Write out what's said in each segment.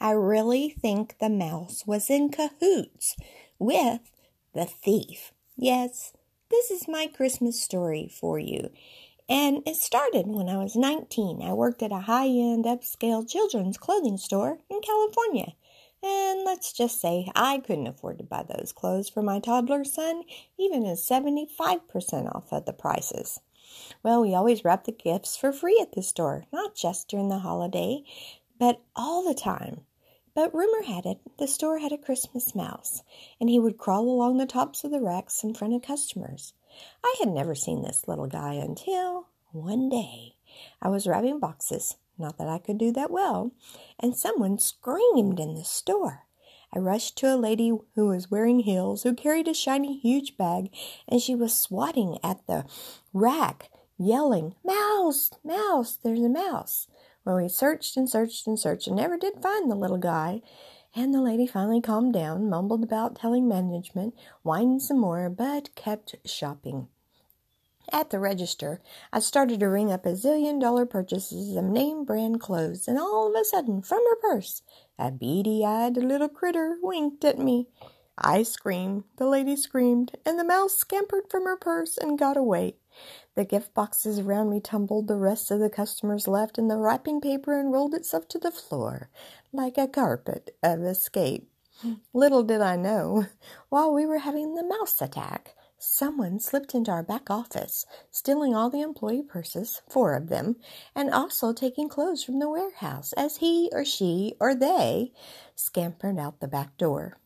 I really think the mouse was in cahoots with the thief. Yes, this is my Christmas story for you. And it started when I was 19. I worked at a high end, upscale children's clothing store in California. And let's just say I couldn't afford to buy those clothes for my toddler son, even at 75% off of the prices. Well, we always wrap the gifts for free at the store, not just during the holiday, but all the time. But rumor had it the store had a Christmas mouse, and he would crawl along the tops of the racks in front of customers. I had never seen this little guy until one day I was wrapping boxes, not that I could do that well, and someone screamed in the store. I rushed to a lady who was wearing heels, who carried a shiny, huge bag, and she was swatting at the rack, yelling, Mouse! Mouse! There's a mouse! Well, we searched and searched and searched and never did find the little guy. And the lady finally calmed down, mumbled about telling management, whined some more, but kept shopping. At the register, I started to ring up a zillion dollar purchases of name brand clothes, and all of a sudden, from her purse, a beady eyed little critter winked at me. I screamed, the lady screamed, and the mouse scampered from her purse and got away. The gift boxes around me tumbled, the rest of the customers left, and the wrapping paper unrolled itself to the floor like a carpet of escape. Little did I know, while we were having the mouse attack, someone slipped into our back office, stealing all the employee purses, four of them, and also taking clothes from the warehouse as he or she or they scampered out the back door.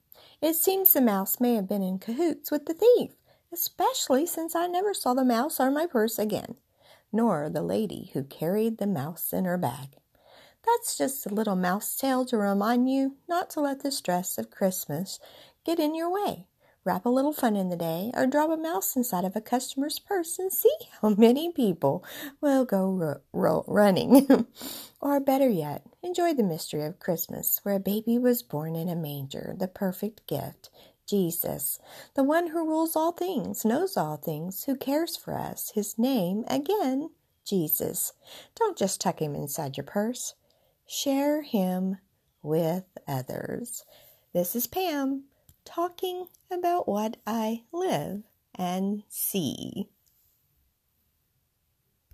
It seems the mouse may have been in cahoots with the thief especially since I never saw the mouse or my purse again, nor the lady who carried the mouse in her bag. That's just a little mouse tale to remind you not to let the stress of Christmas get in your way. Wrap a little fun in the day, or drop a mouse inside of a customer's purse and see how many people will go running. or better yet, enjoy the mystery of Christmas, where a baby was born in a manger, the perfect gift, Jesus, the one who rules all things, knows all things, who cares for us. His name, again, Jesus. Don't just tuck him inside your purse, share him with others. This is Pam talking about what I live and see.